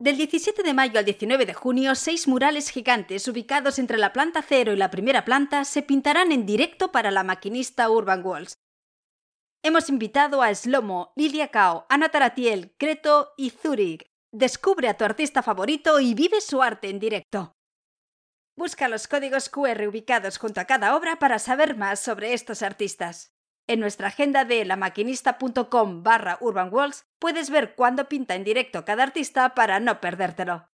Del 17 de mayo al 19 de junio, seis murales gigantes ubicados entre la planta cero y la primera planta se pintarán en directo para la maquinista Urban Walls. Hemos invitado a Slomo, Lilia Cao, Ana Taratiel, Creto y Zurich. Descubre a tu artista favorito y vive su arte en directo. Busca los códigos QR ubicados junto a cada obra para saber más sobre estos artistas. En nuestra agenda de lamaquinista.com barra Urban puedes ver cuándo pinta en directo cada artista para no perdértelo.